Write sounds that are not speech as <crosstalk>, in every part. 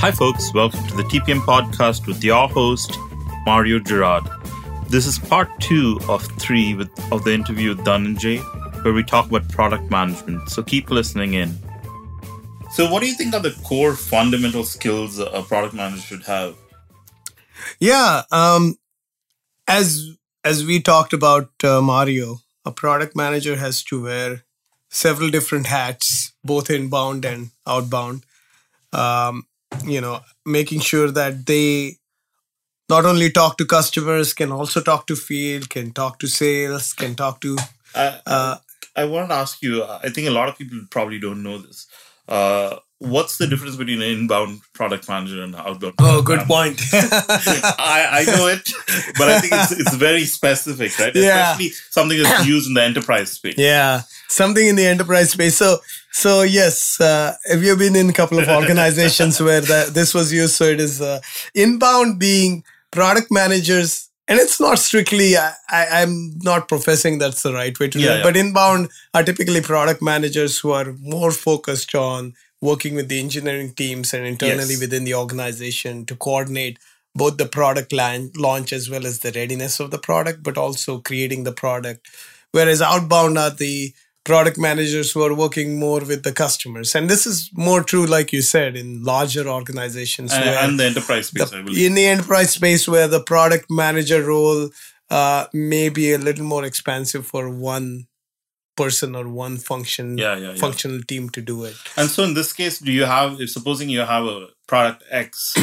Hi, folks. Welcome to the TPM podcast with your host, Mario Girard. This is part two of three with, of the interview with Dhananjay, where we talk about product management. So keep listening in. So, what do you think are the core fundamental skills a product manager should have? Yeah, um, as as we talked about uh, Mario, a product manager has to wear several different hats, both inbound and outbound. Um, you know, making sure that they not only talk to customers, can also talk to field, can talk to sales, can talk to. Uh, uh, I want to ask you. I think a lot of people probably don't know this. Uh, what's the difference between an inbound product manager and outbound? Oh, good point. <laughs> <laughs> I, I know it, but I think it's, it's very specific, right? Yeah. Especially something that's used in the enterprise space. Yeah, something in the enterprise space. So, so yes, uh, have you've been in a couple of <laughs> organizations where the, this was used? So it is uh, inbound being product managers. And it's not strictly, I, I, am not professing that's the right way to do Yeah, it, yeah. but inbound are typically product managers who are more focused on working with the engineering teams and internally Yes. within the organization to coordinate both the product launch as well as the readiness of the product, but also creating the product. Whereas outbound are the product managers who are working more with the customers. And this is more true, like you said, in larger organizations. And, and the enterprise space, I the- believe. in the enterprise space where the product manager role uh, may be a little more expansive for one person or one function Yeah, yeah, yeah. functional team to do it. And so in this case, do you have, if supposing you have a product X,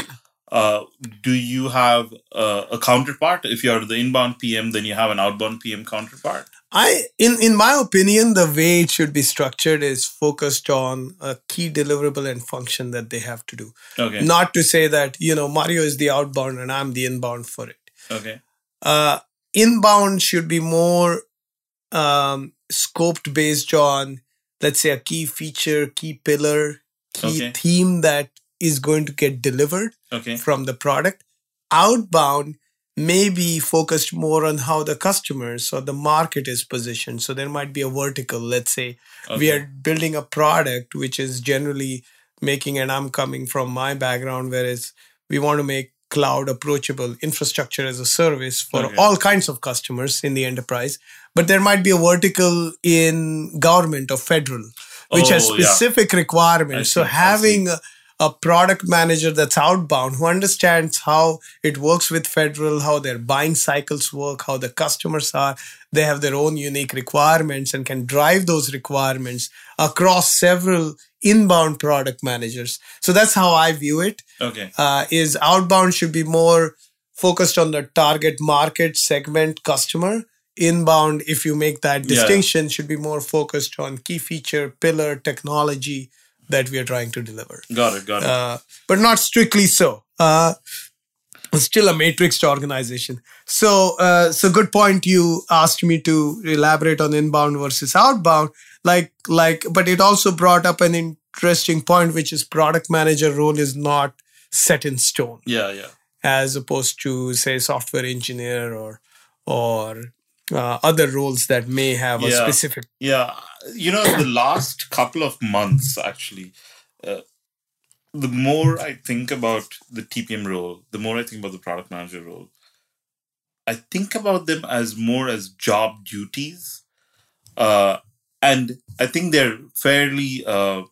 uh, do you have uh, a counterpart? If you're the inbound PM, then you have an outbound PM counterpart? I, in in my opinion, the way it should be structured is focused on a key deliverable and function that they have to do. Okay. Not to say that you know Mario is the outbound and I'm the inbound for it. Okay. Uh, inbound should be more um, scoped based on, let's say, a key feature, key pillar, key Okay. theme that is going to get delivered Okay. from the product. Outbound may be focused more on how the customers or the market is positioned. So there might be a vertical. Let's say we are building a product which is generally making, and I'm coming from my background, whereas we want to make cloud approachable infrastructure as a service for Okay. all kinds of customers in the enterprise. But there might be a vertical in government or federal, which has Oh, yeah. specific requirements. I so see, see. having a, a product manager that's outbound who understands how it works with federal, how their buying cycles work, how the customers are. They have their own unique requirements and can drive those requirements across several inbound product managers. So that's how I view it. Okay. Uh, is outbound should be more focused on the target market segment customer. Inbound, if you make that Yeah. distinction, should be more focused on key feature, pillar, technology that we are trying to deliver Got it. Got it. uh, but not strictly so. Uh, it's still a matrixed organization. So, uh, so good point. You asked me to elaborate on inbound versus outbound. Like, like, but it also brought up an interesting point, which is product manager role is not set in stone, yeah. Yeah. as opposed to say software engineer or or uh, other roles that may have a Yeah. specific. Yeah, you know, the last couple of months, actually, uh, the more I think about the TPM role, the more I think about the product manager role, I think about them as more as job duties. Uh, and I think they're fairly, uh,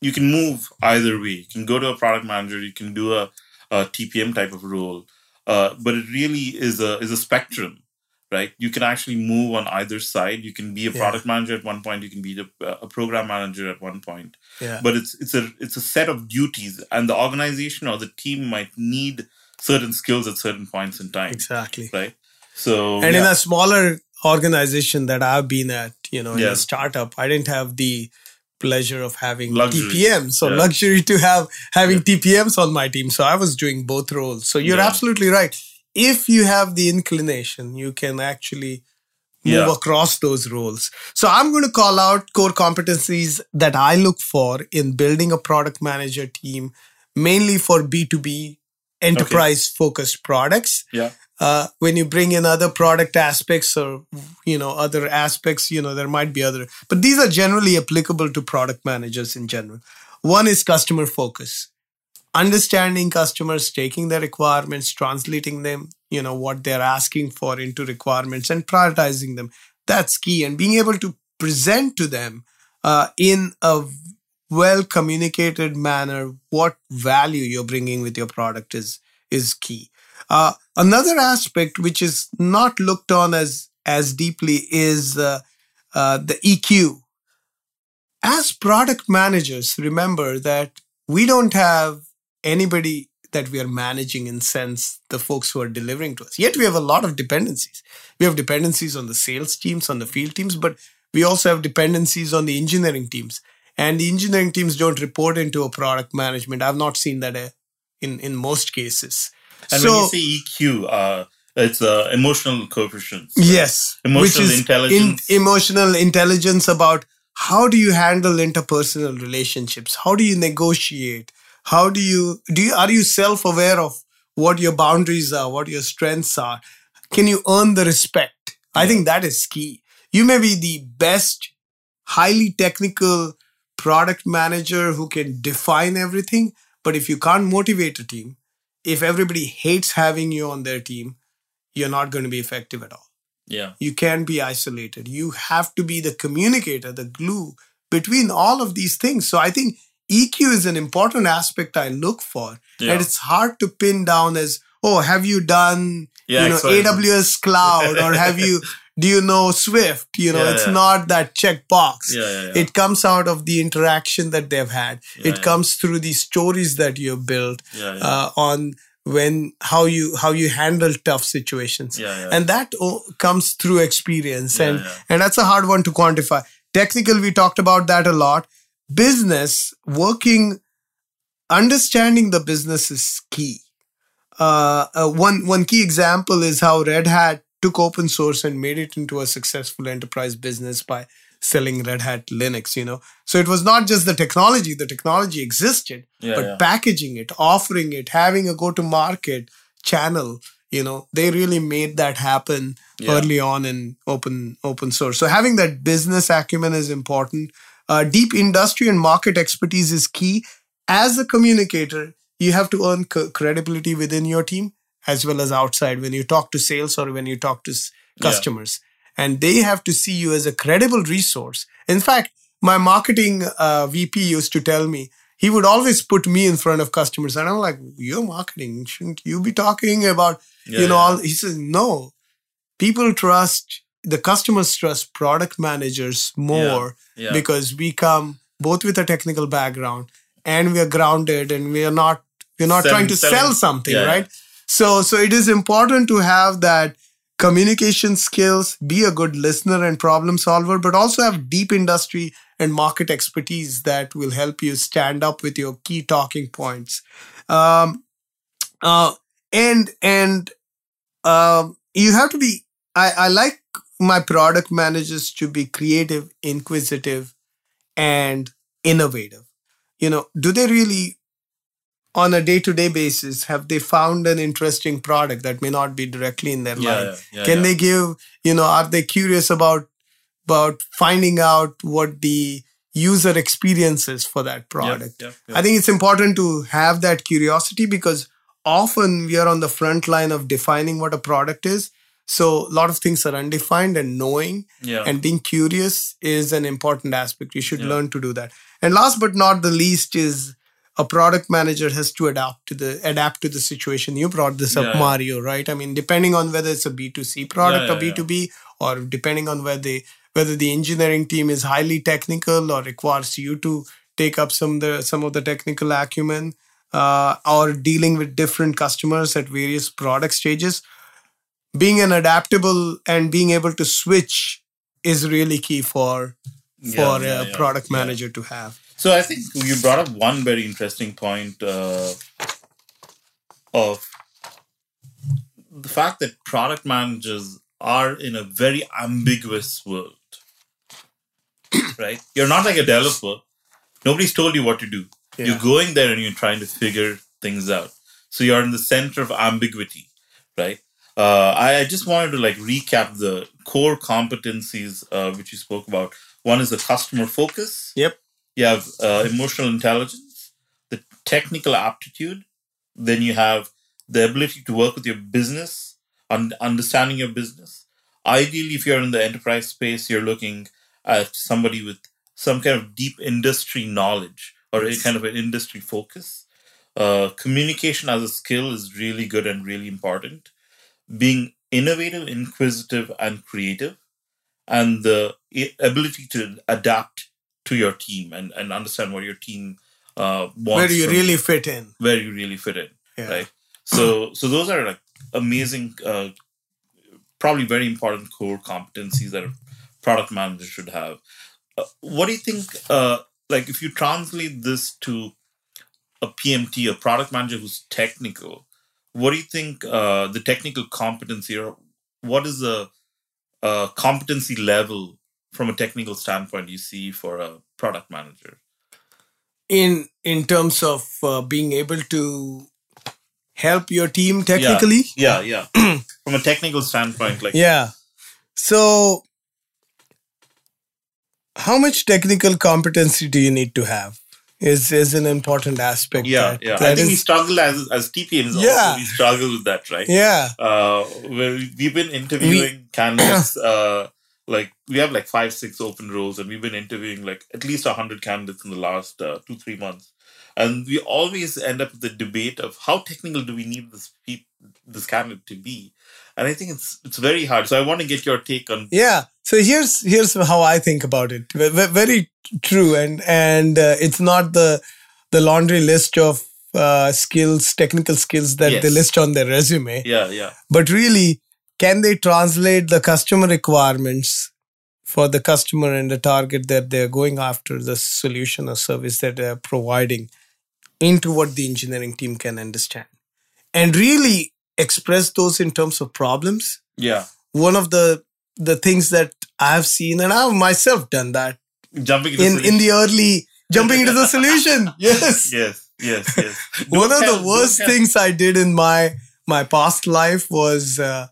you can move either way. You can go to a product manager, you can do a, a TPM type of role. Uh, but it really is a is a spectrum right? You can actually move on either side. You can be a Yeah. product manager at one point. You can be the, uh, a program manager at one point. Yeah. But it's it's a it's a set of duties, and the organization or the team might need certain skills at certain points in time, Exactly. right? So and in a smaller organization that I've been at, you know, in Yeah. a startup, I didn't have the pleasure of having Luxury. TPM. So Yeah. luxury to have having TPMs on my team. So I was doing both roles. So you're Yeah. absolutely right. If you have the inclination, you can actually move Yeah. across those roles. So I'm going to call out core competencies that I look for in building a product manager team, mainly for B2B enterprise focused products. Yeah, uh, when you bring in other product aspects or you know other aspects you know there might be other but these are generally applicable to product managers in general. One is customer focus understanding customers, taking their requirements, translating them, you know, what they're asking for into requirements and prioritizing them. That's key. And being able to present to them uh, in a well communicated manner what value you're bringing with your product is is key. Uh, another aspect which is not looked on as as deeply is uh, uh, the EQ. As product managers, remember that we don't have anybody that we are managing in sense the folks who are delivering to us. Yet we have a lot of dependencies. We have dependencies on the sales teams, on the field teams, but we also have dependencies on the engineering teams. And the engineering teams don't report into a product management. I've not seen that uh, in in most cases. And so, when you say EQ, uh, it's uh, emotional coefficients. Yes, Emotional which is intelligence. In, emotional intelligence about how do you handle interpersonal relationships? How do you negotiate? How do you do? You, are you self aware of what your boundaries are, what your strengths are? Can you earn the respect? I think that is key. You may be the best, highly technical product manager who can define everything, but if you can't motivate a team, if everybody hates having you on their team, you're not going to be effective at all. Yeah. You can't be isolated. You have to be the communicator, the glue between all of these things. So I think EQ is an important aspect I look for. Yeah. And it's hard to pin down as, oh, have you done Yeah, you know excellent. AWS cloud or have you do you know Swift? You know, Yeah, it's not that checkbox. Yeah. It comes out of the interaction that they've had. It comes through the stories that you've built Yeah, yeah. uh, on when how you how you handle tough situations and that o- comes through experience and and that's a hard one to quantify technical we talked about that a lot business working understanding the business is key. Uh, uh, one one key example is how red hat took open source and made it into a successful enterprise business by selling red hat linux you know? So it was not just the technology the technology existed Yeah, but yeah. packaging it offering it having a go to market channel you know? They really made that happen Yeah. early on in open open source. So having that business acumen is important uh, deep industry and market expertise is key. As a communicator you have to earn c- credibility within your team as well as outside when you talk to sales or when you talk to s- Yeah. customers. And they have to see you as a credible resource. In fact my marketing uh, vp used to tell me he would always put me in front of customers and i'm like you're marketing. Shouldn't you be talking about Yeah, you know yeah. all he says no. People trust the customers trust product managers more yeah. because we come both with a technical background and we are grounded and we are not we're not Selling- trying to selling- sell something yeah, right? So so it is important to have that communication skills be a good listener and problem solver but also have deep industry and market expertise that will help you stand up with your key talking points. Um uh and and um you have to be i i like my product managers to be creative inquisitive and innovative. You know do they really on a day-to-day basis have they found an interesting product that may not be directly in their Yeah, line yeah, yeah, can they give you know are they curious about about finding out what the user experience is for that product? Yep, yep, I think it's important to have that curiosity because often we are on the front line of defining what a product is. So a lot of things are undefined and knowing Yeah. and being curious is an important aspect. You should Yeah. learn to do that. And last but not the least is a product manager has to adapt to the adapt to the situation. You brought this up, Yeah. Mario, right? I mean, depending on whether it's a B2C product or yeah, yeah. B2B, or depending on whether they whether the engineering team is highly technical or requires you to take up some of the some of the technical acumen uh, or dealing with different customers at various product stages being an adaptable and being able to switch is really key for Yeah, for yeah, a yeah, product manager to have So I think you brought up one very interesting point uh, of the fact that product managers are in a very ambiguous world. <coughs> right? You're not like a developer. Nobody's told you what to do. You're going there and you're trying to figure things out. So you're in the center of ambiguity, right? Uh, I just wanted to like recap the core competencies uh, which you spoke about. One is the customer focus yep you have uh, emotional intelligence, the technical aptitude, then you have the ability to work with your business, un- understanding your business. Ideally, if you're in the enterprise space, you're looking at somebody with some kind of deep industry knowledge or a kind of an industry focus. Uh, communication as a skill is really good and really important. Being innovative, inquisitive, and creative, and the ability to adapt to your team and, and understand what your team uh, wants. Where do you really fit in? where you really fit in, Yeah. right? So, so those are like amazing, uh, probably very important core competencies that a product manager should have. Uh, what do you think? Uh, like, if you translate this to a PMT, a product manager who's technical, what do you think uh, the technical competency or what is the uh, competency level from a technical standpoint you see for a product manager? In in terms of uh, being able to help your team technically. Yeah, yeah. <clears throat> from a technical standpoint, like Yeah. So, how much technical competency do you need to have? Is is an important aspect. Yeah, that- yeah. I that think we struggle as as TPMs. Yeah. Also, we struggle with that, right? yeah, Uh, where we- we've been interviewing candidates. Uh, like we have like five, six open roles, and we've been interviewing like at least hundred candidates in the last uh, two, three months. And we always end up with the debate of how technical do we need this peop- this candidate to be. And I think it's it's very hard. So I want to get your take on yeah. So here's here's how I think about it. Ve- ve- Very true, and and uh, it's not the the laundry list of uh, skills, technical skills that they list on their resume. yeah, yeah, but really can they translate the customer requirements for the customer and the target that they're going after the solution or service that they're providing into what the engineering team can understand and really express those in terms of problems. Yeah. one of the the things that i've seen and i've myself done that Jumping into in in the early jumping into the solution. <laughs> Yes. Yes, yes, yes. <laughs> one Don't of the worst things I did in my my past life was uh,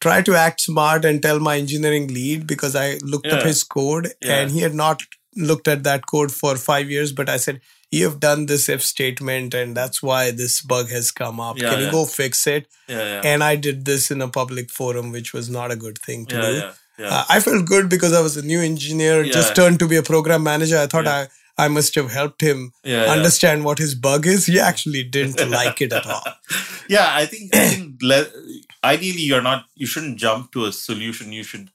try to act smart and tell my engineering lead because I looked up his code Yeah. and he had not looked at that code for five years. But I said, "You have done this if statement, and that's why this bug has come up. Yeah, Can yeah. you go fix it?" Yeah, And I did this in a public forum, which was not a good thing to do. Uh, I felt good because I was a new engineer, just turned to be a program manager. I thought. I, I must have helped him understand what his bug is. He actually didn't <laughs> like it at all. yeah i think i think <coughs> le- ideally you're not you shouldn't jump to a solution you should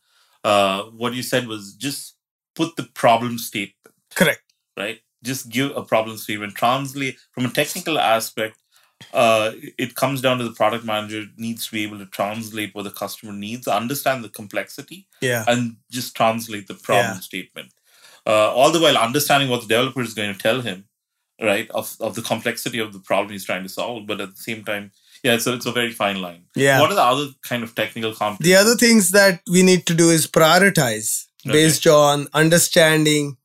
uh what you said was just put the problem statement Correct. right just give a problem statement translate from a technical aspect uh it comes down to the product manager needs to be able to translate what the customer needs understand the complexity Yeah. and just translate the problem Yeah. statement. Uh, all the while understanding what the developer is going to tell him, right, of, of the complexity of the problem he's trying to solve. But at the same time, yeah, so it's a very fine line. Yeah. What are the other kind of technical competencies? The other things that we need to do is prioritize based on understanding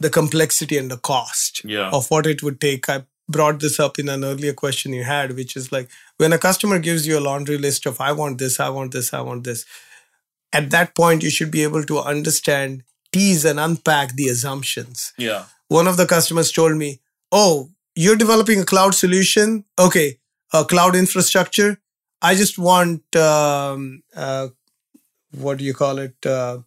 the complexity and the cost Yeah. of what it would take. I brought this up in an earlier question you had, which is like when a customer gives you a laundry list of I want this, I want this, I want this. At that point, you should be able to understand, tease, and unpack the assumptions. Yeah. one of the customers told me, "Oh, you're developing a cloud solution. Okay, a cloud infrastructure. I just want um, uh, what do you call it? Uh,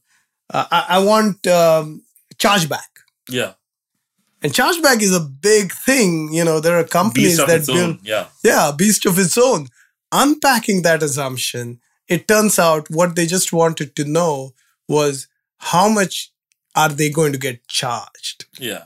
I, I want um, chargeback." Yeah. And chargeback is a big thing. You know, there are companies Beast of that its build, own. Yeah. yeah, a beast of its own. Unpacking that assumption, it turns out what they just wanted to know was how much are they going to get charged Yeah.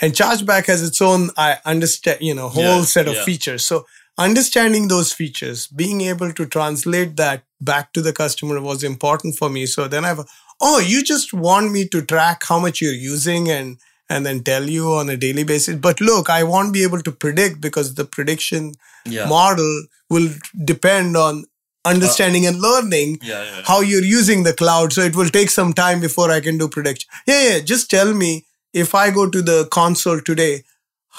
and chargeback has its own i understand you know whole Yeah, set of yeah. features so understanding those features being able to translate that back to the customer was important for me so then i've oh you just want me to track how much you're using and and then tell you on a daily basis but look i won't be able to predict because the prediction Yeah. model will depend on understanding uh, and learning Yeah. Yeah. how you're using the cloud. So it will take some time before I can do prediction. Yeah, yeah. Just tell me if I go to the console today,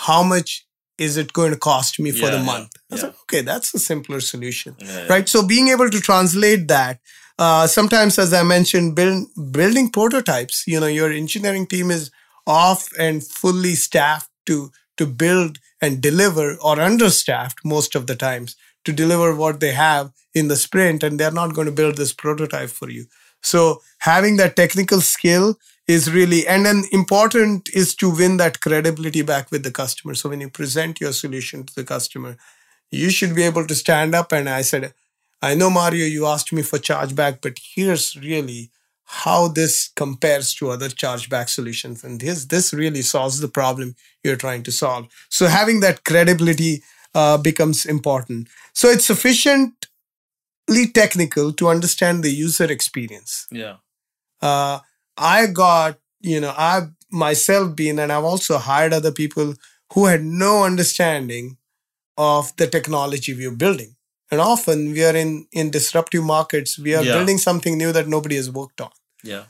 how much is it going to cost me for the month? Said, okay, that's a simpler solution, right? So being able to translate that. Uh, sometimes, as I mentioned, build, building prototypes. You know, your engineering team is off and fully staffed to to build and deliver or understaffed most of the times to deliver what they have in the sprint and they're not going to build this prototype for you so having that technical skill is really and then important is to win that credibility back with the customer so when you present your solution to the customer you should be able to stand up and i said i know mario you asked me for chargeback but here's really how this compares to other chargeback solutions and this this really solves the problem you're trying to solve so having that credibility uh, becomes important so it's sufficiently technical to understand the user experience Yeah. uh, I got, you know, I've myself been, and I've also hired other people who had no understanding of the technology we are building. And often we are in, in disruptive markets, we are Yeah. building something new that nobody has worked on. Yeah.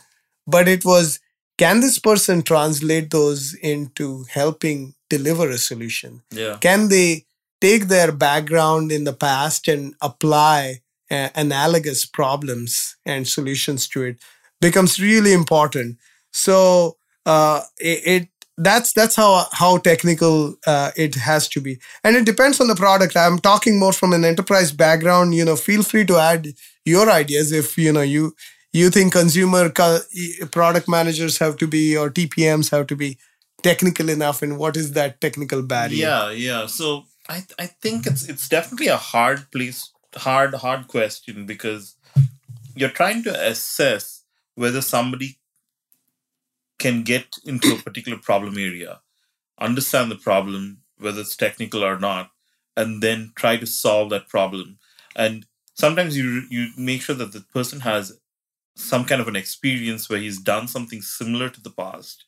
But it was, can this person translate those into helping deliver a solution? Yeah. can they take their background in the past and apply uh, analogous problems and solutions to it becomes really important so uh, it, it that's that's how how technical uh, it has to be. And it depends on the product. I'm talking more from an enterprise background you know feel free to add your ideas if you know you you think consumer co- product managers have to be or tpms have to be technical enough and what is that technical barrier? Yeah, yeah. So I I think it's it's definitely a hard place, hard hard question because you're trying to assess whether somebody can get into a particular problem area, understand the problem, whether it's technical or not, and then try to solve that problem. And sometimes you you make sure that the person has some kind of an experience where he's done something similar to the past.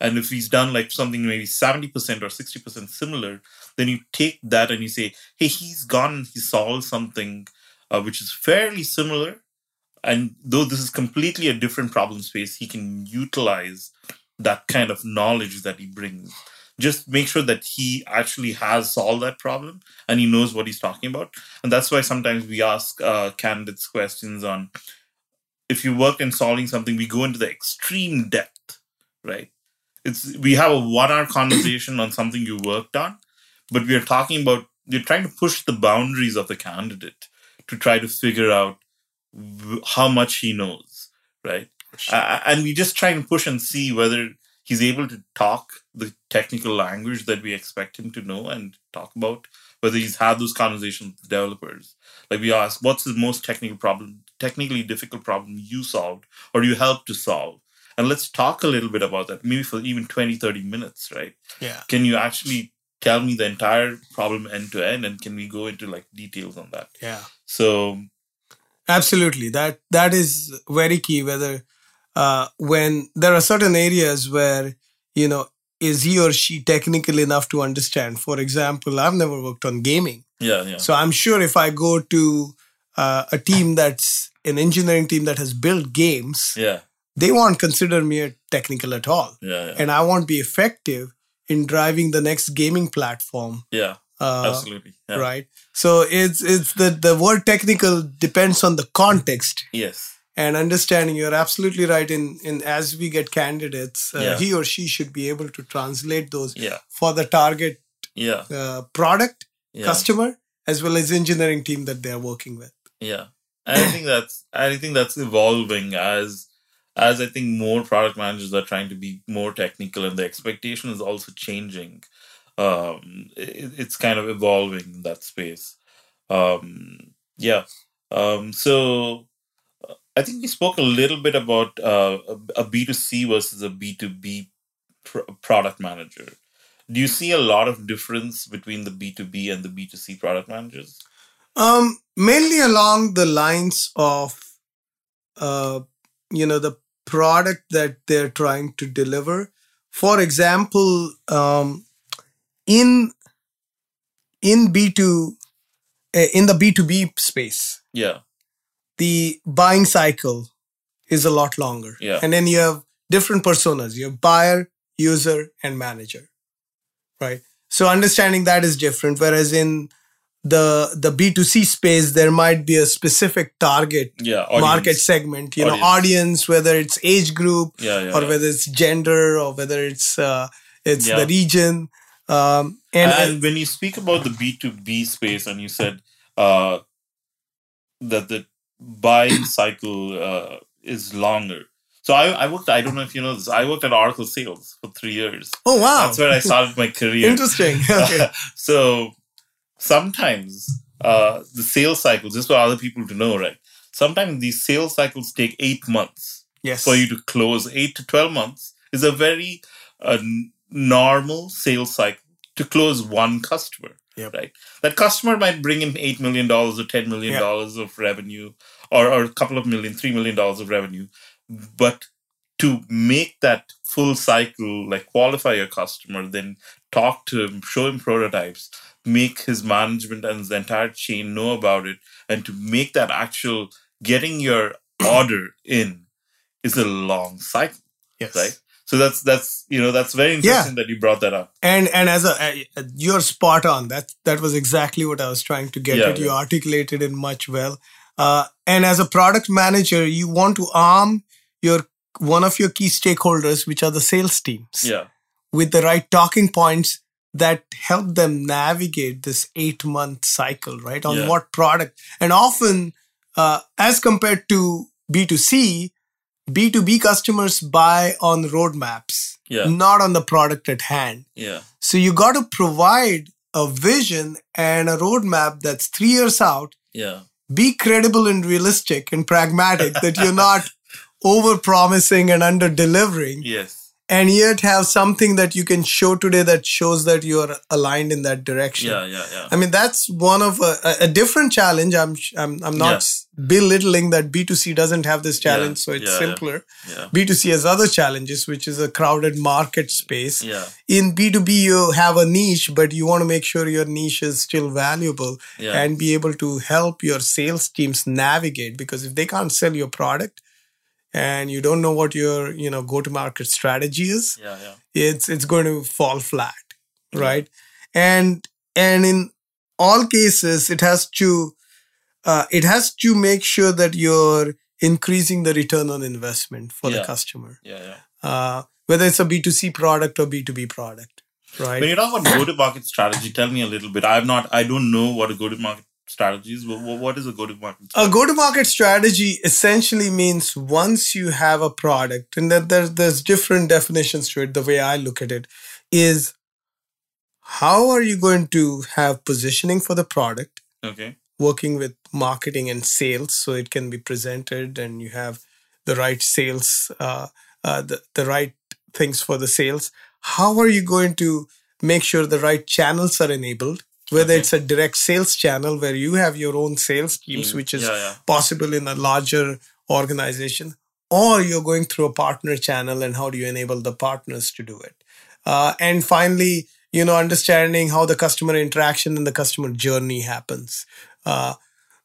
And if he's done like something maybe 70% or 60% similar, then you take that and you say, hey, he's gone, he solved something uh, which is fairly similar. And though this is completely a different problem space, he can utilize that kind of knowledge that he brings. Just make sure that he actually has solved that problem and he knows what he's talking about. And that's why sometimes we ask uh, candidates questions on if you work in solving something, we go into the extreme depth, right? It's we have a one hour <coughs> conversation on something you worked on, but we are talking about you're trying to push the boundaries of the candidate to try to figure out how much he knows, right? Uh, and we just try and push and see whether he's able to talk the technical language that we expect him to know and talk about, whether he's had those conversations with developers. Like we ask, what's the most technical problem, technically difficult problem you solved or you helped to solve? And let's talk a little bit about that, maybe for even 20, 30 minutes, right? yeah Can you actually tell me the entire problem end to end and can we go into like details on that? yeah So Absolutely. That that is very key. Whether uh, when there are certain areas where you know is he or she technical enough to understand. For example, I've never worked on gaming, yeah, yeah. so I'm sure if I go to uh, a team that's an engineering team that has built games, Yeah, they won't consider me a technical at all, yeah, yeah. and I won't be effective in driving the next gaming platform. yeah, Uh, absolutely. Yeah. Right. So it's it's the the word technical depends on the context Yes. and understanding you're absolutely right in in as we get candidates uh, Yeah. he or she should be able to translate those Yeah. for the target Yeah. uh, product customer as well as engineering team that they're working with Yeah. I think that's I think that's evolving as as I think more product managers are trying to be more technical and the expectation is also changing. Um, it, it's kind of evolving in that space. Um, yeah. Um, so uh, I think we spoke a little bit about uh, a a B2C versus a B2B pr- product manager. Do you see a lot of difference between the B2B and the B2C product managers? um mainly along the lines of uh you know the product that they're trying to deliver for example um in in b2 uh, in the b2b space Yeah. the buying cycle is a lot longer Yeah. and then you have different personas you have buyer user and manager right so understanding that is different whereas in the the b2c space there might be a specific target Yeah. market segment you know Audience. audience whether it's age group Yeah, yeah, or whether it's gender or whether it's uh, it's the region Um, And, and, when you speak about the B2B space and you said uh, that the buying cycle uh, is longer. So I, I worked, I don't know if you know this, I worked at Oracle Sales for three years. oh wow, That's where I started my career. interesting. <laughs> Okay. <laughs> so sometimes uh, the sales cycles, just for other people to know, right? Sometimes these sales cycles take eight months yes. for you to close. Eight to 12 months is a very uh, normal sales cycle to close one customer, Yep. right? That customer might bring in $8 million or $10 million Yeah. of revenue or, or a couple of million, $3 million of revenue. But to make that full cycle, like qualify your customer, then talk to him, show him prototypes, make his management and his entire chain know about it, and to make that actual getting your <coughs> order in is a long cycle, yes. right? So that's that's you know that's very interesting that you brought that up. And and as a you're spot on. That that was exactly what I was trying to get Yeah, at. You yeah. articulated it much well. Uh, and as a product manager, you want to arm your one of your key stakeholders, which are the sales teams, Yeah, with the right talking points that help them navigate this eight month cycle, right? On Yeah. what product. And often, uh, as compared to B2C, B2B customers buy on roadmaps, Yeah. not on the product at hand. yeah, So you got to provide a vision and a roadmap that's three years out. yeah, Be credible and realistic and pragmatic that you're not <laughs> over promising and under delivering yes, and yet have something that you can show today that shows that you're aligned in that direction. yeah, yeah, yeah. I mean, that's one of a, a- different challenge. I'm, I'm, I'm not belittling that B2C doesn't have this challenge, Yeah, so it's yeah, yeah. simpler. Yeah, B2C has other challenges, which is a crowded market space. yeah, In B2B, you have a niche, but you want to make sure your niche is still valuable yeah, and be able to help your sales teams navigate because if they can't sell your product and you don't know what your you know go to market strategy is yeah, yeah. it's it's going to fall flat right and and in all cases it has to uh, it has to make sure that you're increasing the return on investment for the customer yeah, yeah. uh, whether it's a b2c product or b2b product right When you talk about go-to-market strategy, tell me a little bit. I've not, I don't know what a go-to-market strategy is. What, what is a go-to-market? a strategy? go to market strategy essentially means once you have a product and that there's, there's different definitions to it the way i look at it is how are you going to have positioning for the product Okay. working with marketing and sales so it can be presented and you have the right sales uh, uh, the, the right things for the sales how are you going to make sure the right channels are enabled whether Okay. it's a direct sales channel where you have your own sales teams which is yeah, yeah. possible in a larger organization or you're going through a partner channel and how do you enable the partners to do it. Uh, and finally you know understanding how the customer interaction and the customer journey happens. Uh,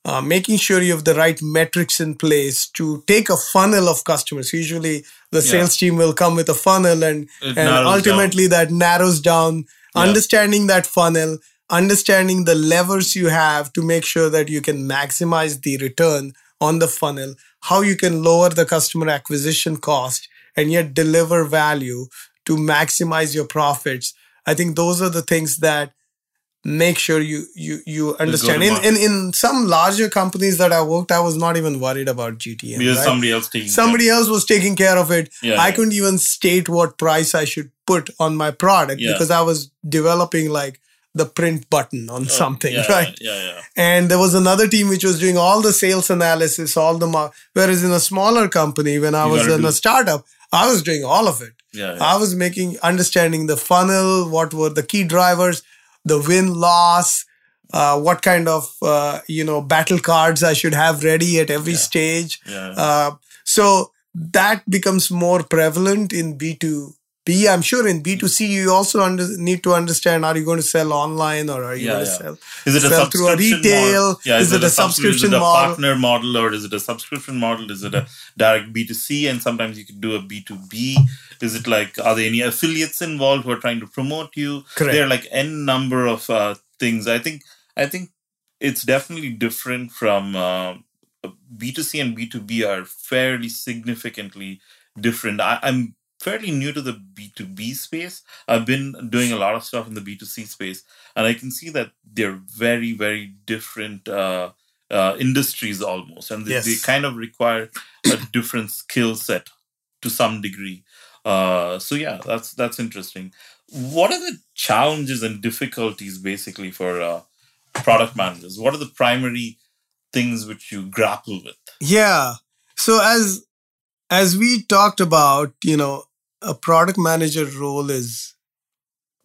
uh, making sure you have the right metrics in place to take a funnel of customers. Usually the sales team will come with a funnel and, It and ultimately that narrows down. Understanding that funnel understanding the levers you have to make sure that you can maximize the return on the funnel how you can lower the customer acquisition cost and yet deliver value to maximize your profits i think those are the things that make sure you you you understand in, in in some larger companies that i worked i was not even worried about gtm Because right? somebody else taking somebody else was taking care of it Yeah, i yeah. couldn't even state what price i should put on my product Yeah. because i was developing like the print button on care. something yeah, right Yeah, yeah. and there was another team which was doing all the sales analysis all the mar- whereas in a smaller company when i You was in do- a startup i was doing all of it Yeah, yeah. i was making understanding the funnel what were the key drivers the win loss uh, what kind of uh, you know battle cards i should have ready at every Yeah. stage yeah. uh, so that becomes more prevalent in B2B. I'm sure in B2C, you also under, need to understand are you going to sell online or are you Yeah, going to yeah. sell? Is it a through a retail? Model? Yeah, Is it a subscription Is it a model? partner model or is it a subscription model? Is it a direct B2C and sometimes you could do a B2B? Is it like, are there any affiliates involved who are trying to promote you? Correct. There are like n number of uh, things. I think, I think it's definitely different from uh, B2C and B2B are fairly significantly different. I, I'm fairly new to the B2B space. I've been doing a lot of stuff in the B2C space, and I can see that they're very, very different uh, uh, industries almost, and they, Yes. they kind of require a different skill set to some degree. Uh, so yeah, that's that's interesting. What are the challenges and difficulties basically for uh, product managers? What are the primary things which you grapple with? Yeah. So as as we talked about, you know, a product manager role is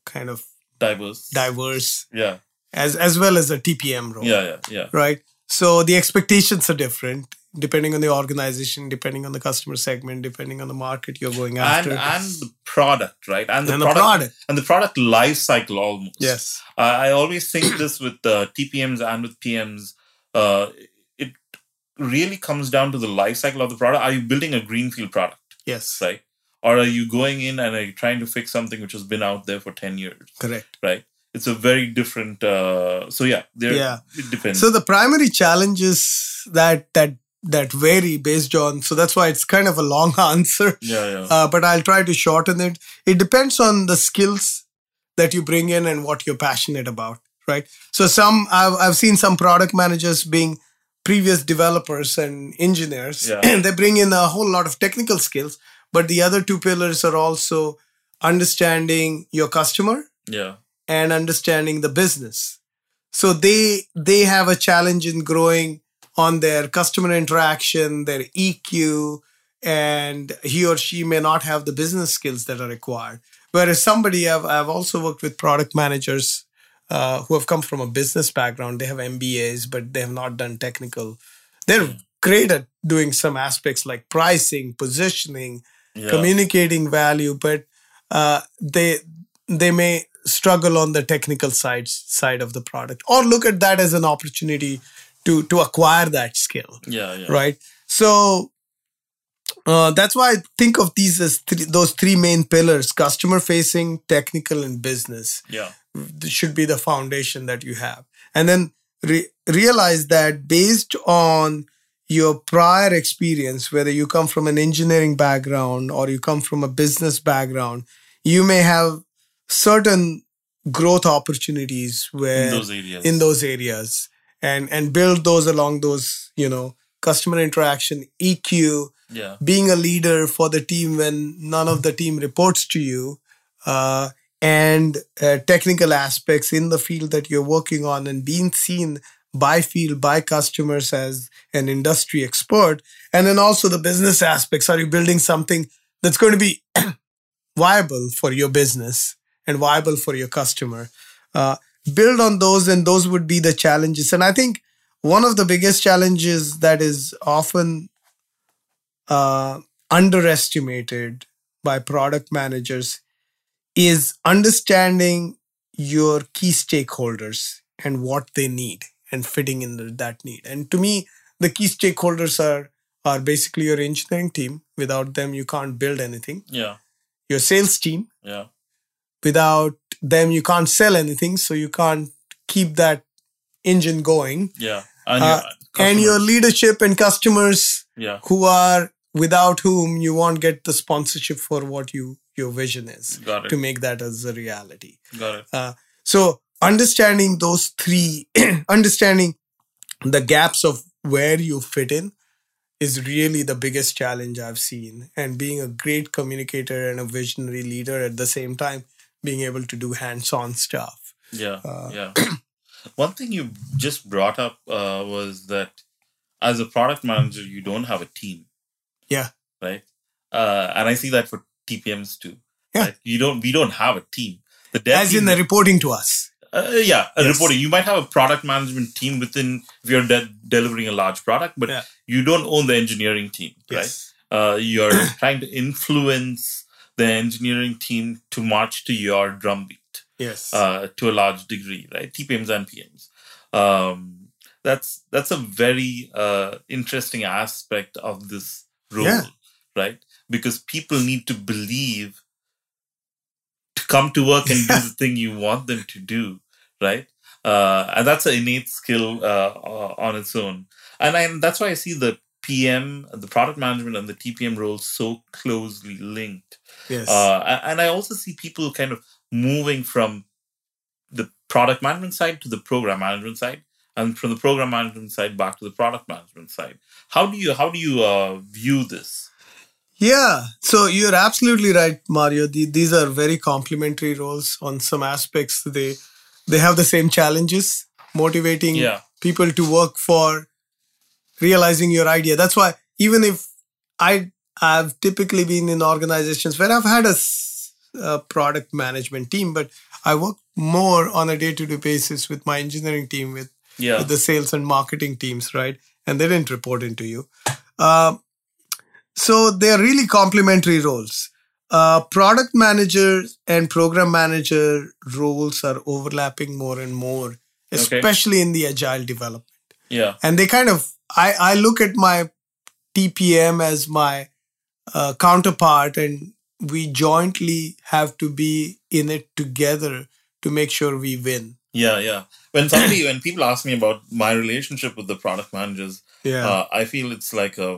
kind of Diverse. diverse Yeah. as as well as a TPM role. Yeah. Yeah. Yeah. Right. So the expectations are different depending on the organization, depending on the customer segment, depending on the market you're going after. and the product, right? And the And the product, product. and the product life cycle almost. Yes. I I always think this with uh, TPMs and with PMs. Uh, it really comes down to the life cycle of the product. Are you building a greenfield product, Yes. right? Or are you going in and are you trying to fix something which has been out there for 10 years, Correct. right? It's a very different. Uh, so, yeah, there, Yeah. it depends. So the primary challenges that that that vary based on so that's why it's kind of a long <laughs> answer. yeah, yeah. uh, but I'll try to shorten it. It depends on the skills that you bring in and what you're passionate about, right? So some I've I've seen some product managers being previous developers and engineers, Yeah. and <clears throat> they bring in a whole lot of technical skills. But the other two pillars are also understanding your customer yeah. and understanding the business. So they they have a challenge in growing on their customer interaction, their EQ, and he or she may not have the business skills that are required. Whereas somebody I've I've also worked with product managers uh, who have come from a business background. They have MBAs, but they have not done technical. They're great at doing some aspects like pricing, positioning, Yeah. communicating value, but uh, they they may struggle on the technical side side of the product, or look at that as an opportunity to to acquire that skill, yeah. Yeah. right? So uh, that's why I think of these as three, those three main pillars: customer facing, technical, and business Yeah. this should be the foundation that you have and then re- realize that based on your prior experience whether you come from an engineering background or you come from a business background you may have certain growth opportunities where In those areas. in those areas and and build those along those you know customer interaction eq Yeah. being a leader for the team when none of the team reports to you uh, and uh, technical aspects in the field that you're working on and being seen by field by customers as an industry expert and then also the business aspects. Are you building something that's going to be <clears throat> viable for your business and viable for your customer? Uh, build on those and those would be the challenges. And i think one of the biggest challenges that is often uh, underestimated by product managers is understanding your key stakeholders and what they need and fitting in the- that need. And to me, the key stakeholders are are basically your engineering team. Without them, you can't build anything. Yeah. Your sales team. Yeah. Without them, you can't sell anything. So you can't keep that engine going. Yeah. And, Uh, your And your leadership and customers Yeah. who are without whom you won't get the sponsorship for what you your vision is Got it. to make that as a reality Got it. uh, so understanding those three <clears throat> understanding the gaps of where you fit in is really the biggest challenge i've seen and being a great communicator and a visionary leader at the same time being able to do hands-on stuff Yeah, Uh, yeah. <clears throat> One thing you just brought up uh, was that as a product manager, you don't have a team. Yeah. Right. Uh, and I see that for TPMs too. Yeah. Right? You don't. We don't have a team. The dev as in team- the reporting to us uh, yeah, a Yes. reporting. You might have a product management team within if you're de- delivering a large product, but Yeah. you don't own the engineering team, right? uh, you're <coughs> trying to influence the engineering team to march to your drumbeat yes uh, to a large degree, right? TPMs and PMs. Um, that's that's a very uh, interesting aspect of this role, Yeah. right? Because people need to believe come to work and do the thing you want them to do, right? Uh, and that's an innate skill uh, on its own, and I, that's why I see the PM, the product management and the TPM roles so closely linked. Yes. Uh, and I also see people kind of moving from the product management side to the program management side, and from the program management side back to the product management side. How do you how do you uh, view this? Yeah, so you're absolutely right, Mario. The, these are very complementary roles on some aspects. They they have the same challenges, motivating Yeah. people to work for realizing your idea. That's why even if I I've typically been in organizations where I've had a product management team, but I work more on a day-to-day basis with my engineering team, with Yeah, with the sales and marketing teams, right? And they didn't report into you. Um, so they're really complementary roles. Uh, product manager and program manager roles are overlapping more and more, Okay. especially in the agile development. yeah, And they kind of, I, I look at my TPM as my uh, counterpart, and we jointly have to be in it together to make sure we win. yeah, yeah. When somebody when people ask me about my relationship with the product managers, Yeah. uh, I feel it's like a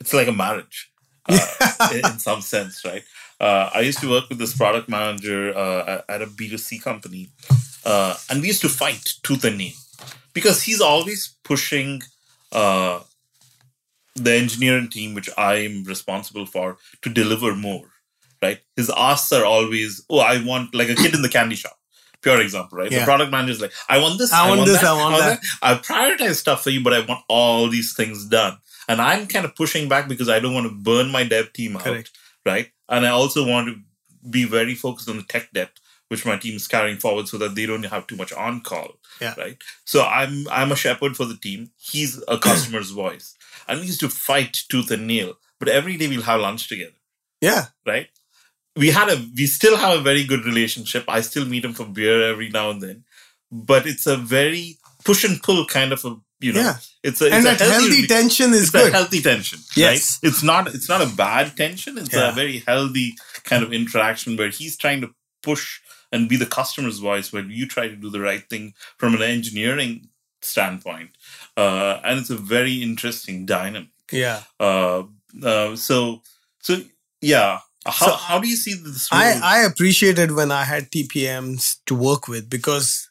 it's like a marriage uh, in, in some sense, right? Uh, I used to work with this product manager uh, at a B2C company, uh, and we used to fight tooth and nail because he's always pushing uh, the engineering team, which I'm responsible for, to deliver more, right? His asks are always, oh, I want like a kid in the candy shop. Pure example, right? Yeah. The product manager is like, I want this, I want this, I want that. I prioritize stuff for you, but I want all these things done. And I'm kind of pushing back because I don't want to burn my dev team out, Correct. right? And I also want to be very focused on the tech debt, which my team is carrying forward, so that they don't have too much on call, Yeah. right? So I'm I'm a shepherd for the team. He's a <clears throat> customer's voice, and we used to fight tooth and nail. But every day we'll have lunch together, Yeah. right? We had a we still have a very good relationship. I still meet him for beer every now and then, but it's a very push and pull kind of a you know. Yeah. It's a it's and a that healthy, tension is good. a healthy tension, Yes. right? It's not it's not a bad tension. It's Yeah. a very healthy kind of interaction where he's trying to push and be the customer's voice, where you try to do the right thing from an engineering standpoint, uh, and it's a very interesting dynamic. yeah. Uh, uh, so so yeah, how So, how do you see this? I, role? I appreciated when I had TPMs to work with because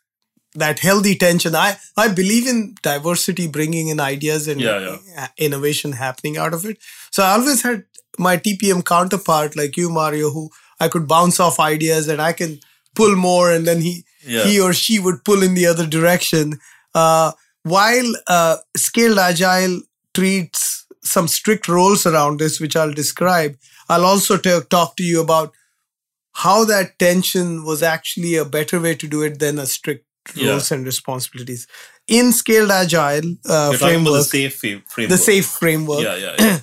that healthy tension. I, I believe in diversity bringing in ideas and Yeah, innovation happening out of it. So I always had my TPM counterpart like you, Mario, who I could bounce off ideas and I can pull more and then he Yeah. he or she would pull in the other direction. Uh, while uh, scaled agile treats some strict roles around this, which I'll describe, I'll also ta- talk to you about how that tension was actually a better way to do it than a strict Yeah. roles and responsibilities. In scaled agile uh, You're talking about framework, the SAFe framework. the SAFe framework, Yeah, yeah, yeah.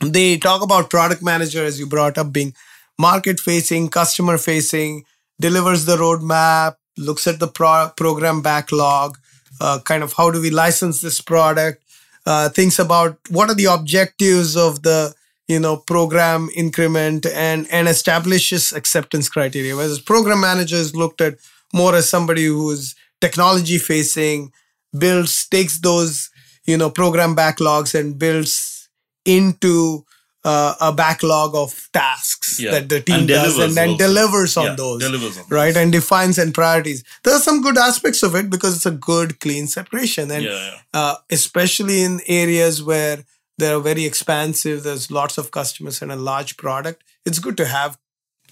<clears throat> they talk about product manager as you brought up being market facing customer facing delivers the roadmap looks at the pro- program backlog uh, kind of how do we license this product uh, thinks about what are the objectives of the you know program increment and and establishes acceptance criteria whereas program managers looked at more as somebody who's technology facing builds takes those you know program backlogs and builds into uh, a backlog of tasks Yeah. that the team And does and then delivers on Yeah, those delivers on right those. and defines and priorities there are some good aspects of it because it's a good clean separation and Yeah, uh, especially in areas where they're very expansive there's lots of customers and a large product it's good to have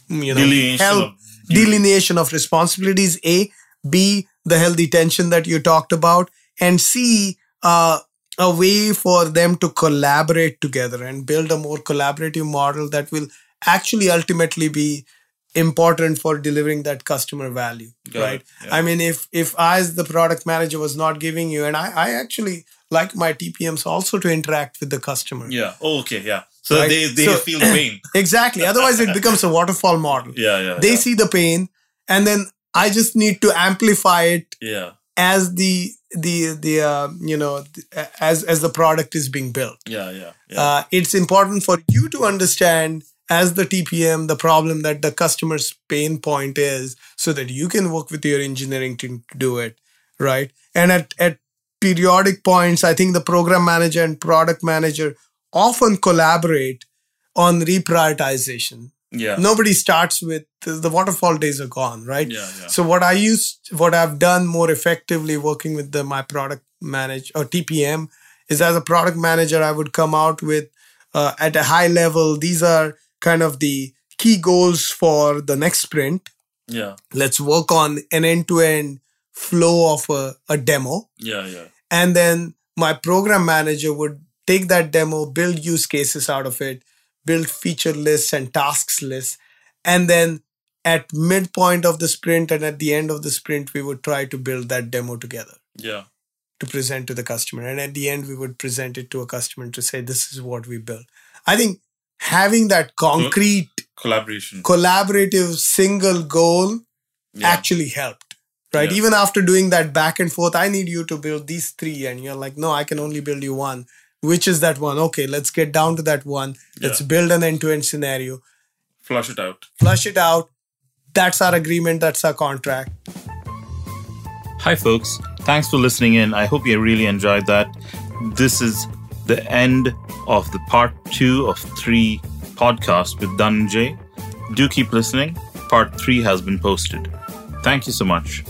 you know Delineation help delineation of responsibilities a b the healthy tension that you talked about and c uh, a way for them to collaborate together and build a more collaborative model that will actually ultimately be important for delivering that customer value Got right yeah. i mean if if i as the product manager was not giving you and i i actually like my tpms also to interact with the customer Yeah. Oh, okay. Yeah. So Right. they they So- <laughs> feel pain. <clears throat> exactly otherwise it becomes a waterfall model Yeah. Yeah. they yeah. see the pain and then i just need to amplify it Yeah. as the the the uh, you know as as the product is being built Yeah. Yeah. Yeah. uh, it's important for you to understand as the tpm the problem that the customer's pain point is so that you can work with your engineering team to do it right and at at periodic points, I think the program manager and product manager often collaborate on reprioritization. Yeah. Nobody starts with the waterfall days are gone, right? Yeah, yeah. So what I used, what I've done more effectively working with the my product manager or TPM is as a product manager, I would come out with uh, at a high level. These are kind of the key goals for the next sprint. Yeah. Let's work on an end-to-end flow of a, a demo. Yeah. Yeah. And then my program manager would take that demo, build use cases out of it, build feature lists and tasks lists. And then at midpoint of the sprint and at the end of the sprint, we would try to build that demo together Yeah. to present to the customer. And at the end, we would present it to a customer to say, this is what we built. I think having that concrete, Collaboration. collaborative single goal Yeah. actually helped. Right. Yeah. Even after doing that back and forth, I need you to build these three. And you're like, no, I can only build you one. Which is that one? Okay, let's get down to that one. Let's Yeah. build an end to end scenario, Flush it out. flush it out. That's our agreement. That's our contract. Hi, folks. Thanks for listening in. I hope you really enjoyed that. This is the end of the part two of three podcast with Dhananjay. Do keep listening. Part three has been posted. Thank you so much.